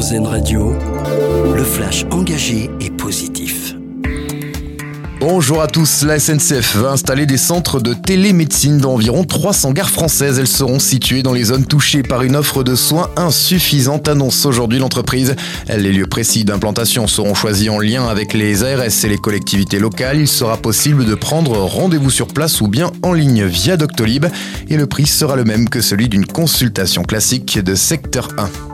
RZN Radio, le flash engagé et positif. Bonjour à tous, la SNCF va installer des centres de télémédecine dans environ 300 gares françaises. Elles seront situées dans les zones touchées par une offre de soins insuffisante, annonce aujourd'hui l'entreprise. Les lieux précis d'implantation seront choisis en lien avec les ARS et les collectivités locales. Il sera possible de prendre rendez-vous sur place ou bien en ligne via Doctolib et le prix sera le même que celui d'une consultation classique de secteur 1.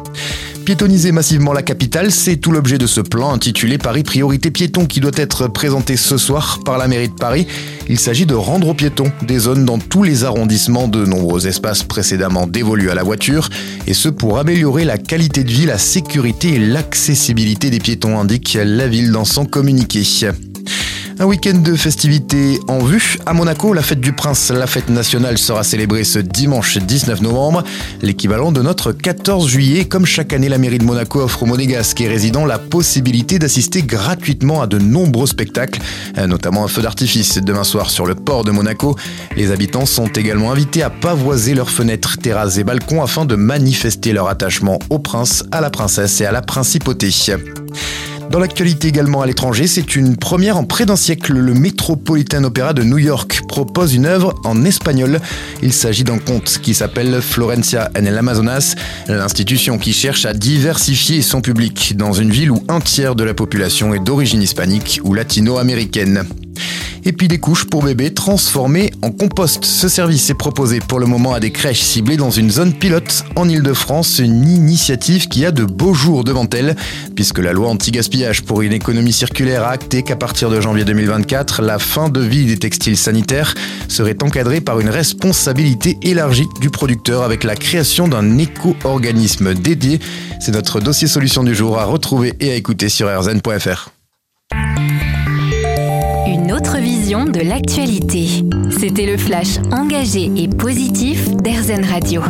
Piétoniser massivement la capitale, c'est tout l'objet de ce plan intitulé Paris Priorité Piéton qui doit être présenté ce soir par la mairie de Paris. Il s'agit de rendre aux piétons des zones dans tous les arrondissements de nombreux espaces précédemment dévolus à la voiture, et ce pour améliorer la qualité de vie, la sécurité et l'accessibilité des piétons, indique la ville dans son communiqué. Un week-end de festivités en vue. À Monaco, la fête du prince, la fête nationale sera célébrée ce dimanche 19 novembre, l'équivalent de notre 14 juillet. Comme chaque année, la mairie de Monaco offre aux monégasques et résidents la possibilité d'assister gratuitement à de nombreux spectacles, notamment un feu d'artifice demain soir sur le port de Monaco. Les habitants sont également invités à pavoiser leurs fenêtres, terrasses et balcons afin de manifester leur attachement au prince, à la princesse et à la principauté. Dans l'actualité également à l'étranger, c'est une première en près d'un siècle. Le Metropolitan Opera de New York propose une œuvre en espagnol. Il s'agit d'un conte qui s'appelle Florencia en el Amazonas, l'institution qui cherche à diversifier son public dans une ville où un tiers de la population est d'origine hispanique ou latino-américaine et puis des couches pour bébés transformées en compost. Ce service est proposé pour le moment à des crèches ciblées dans une zone pilote en Ile-de-France, une initiative qui a de beaux jours devant elle, puisque la loi anti-gaspillage pour une économie circulaire a acté qu'à partir de janvier 2024, la fin de vie des textiles sanitaires serait encadrée par une responsabilité élargie du producteur avec la création d'un éco-organisme dédié. C'est notre dossier solution du jour à retrouver et à écouter sur rzn.fr de l'actualité. C'était le flash engagé et positif d'Airzen Radio.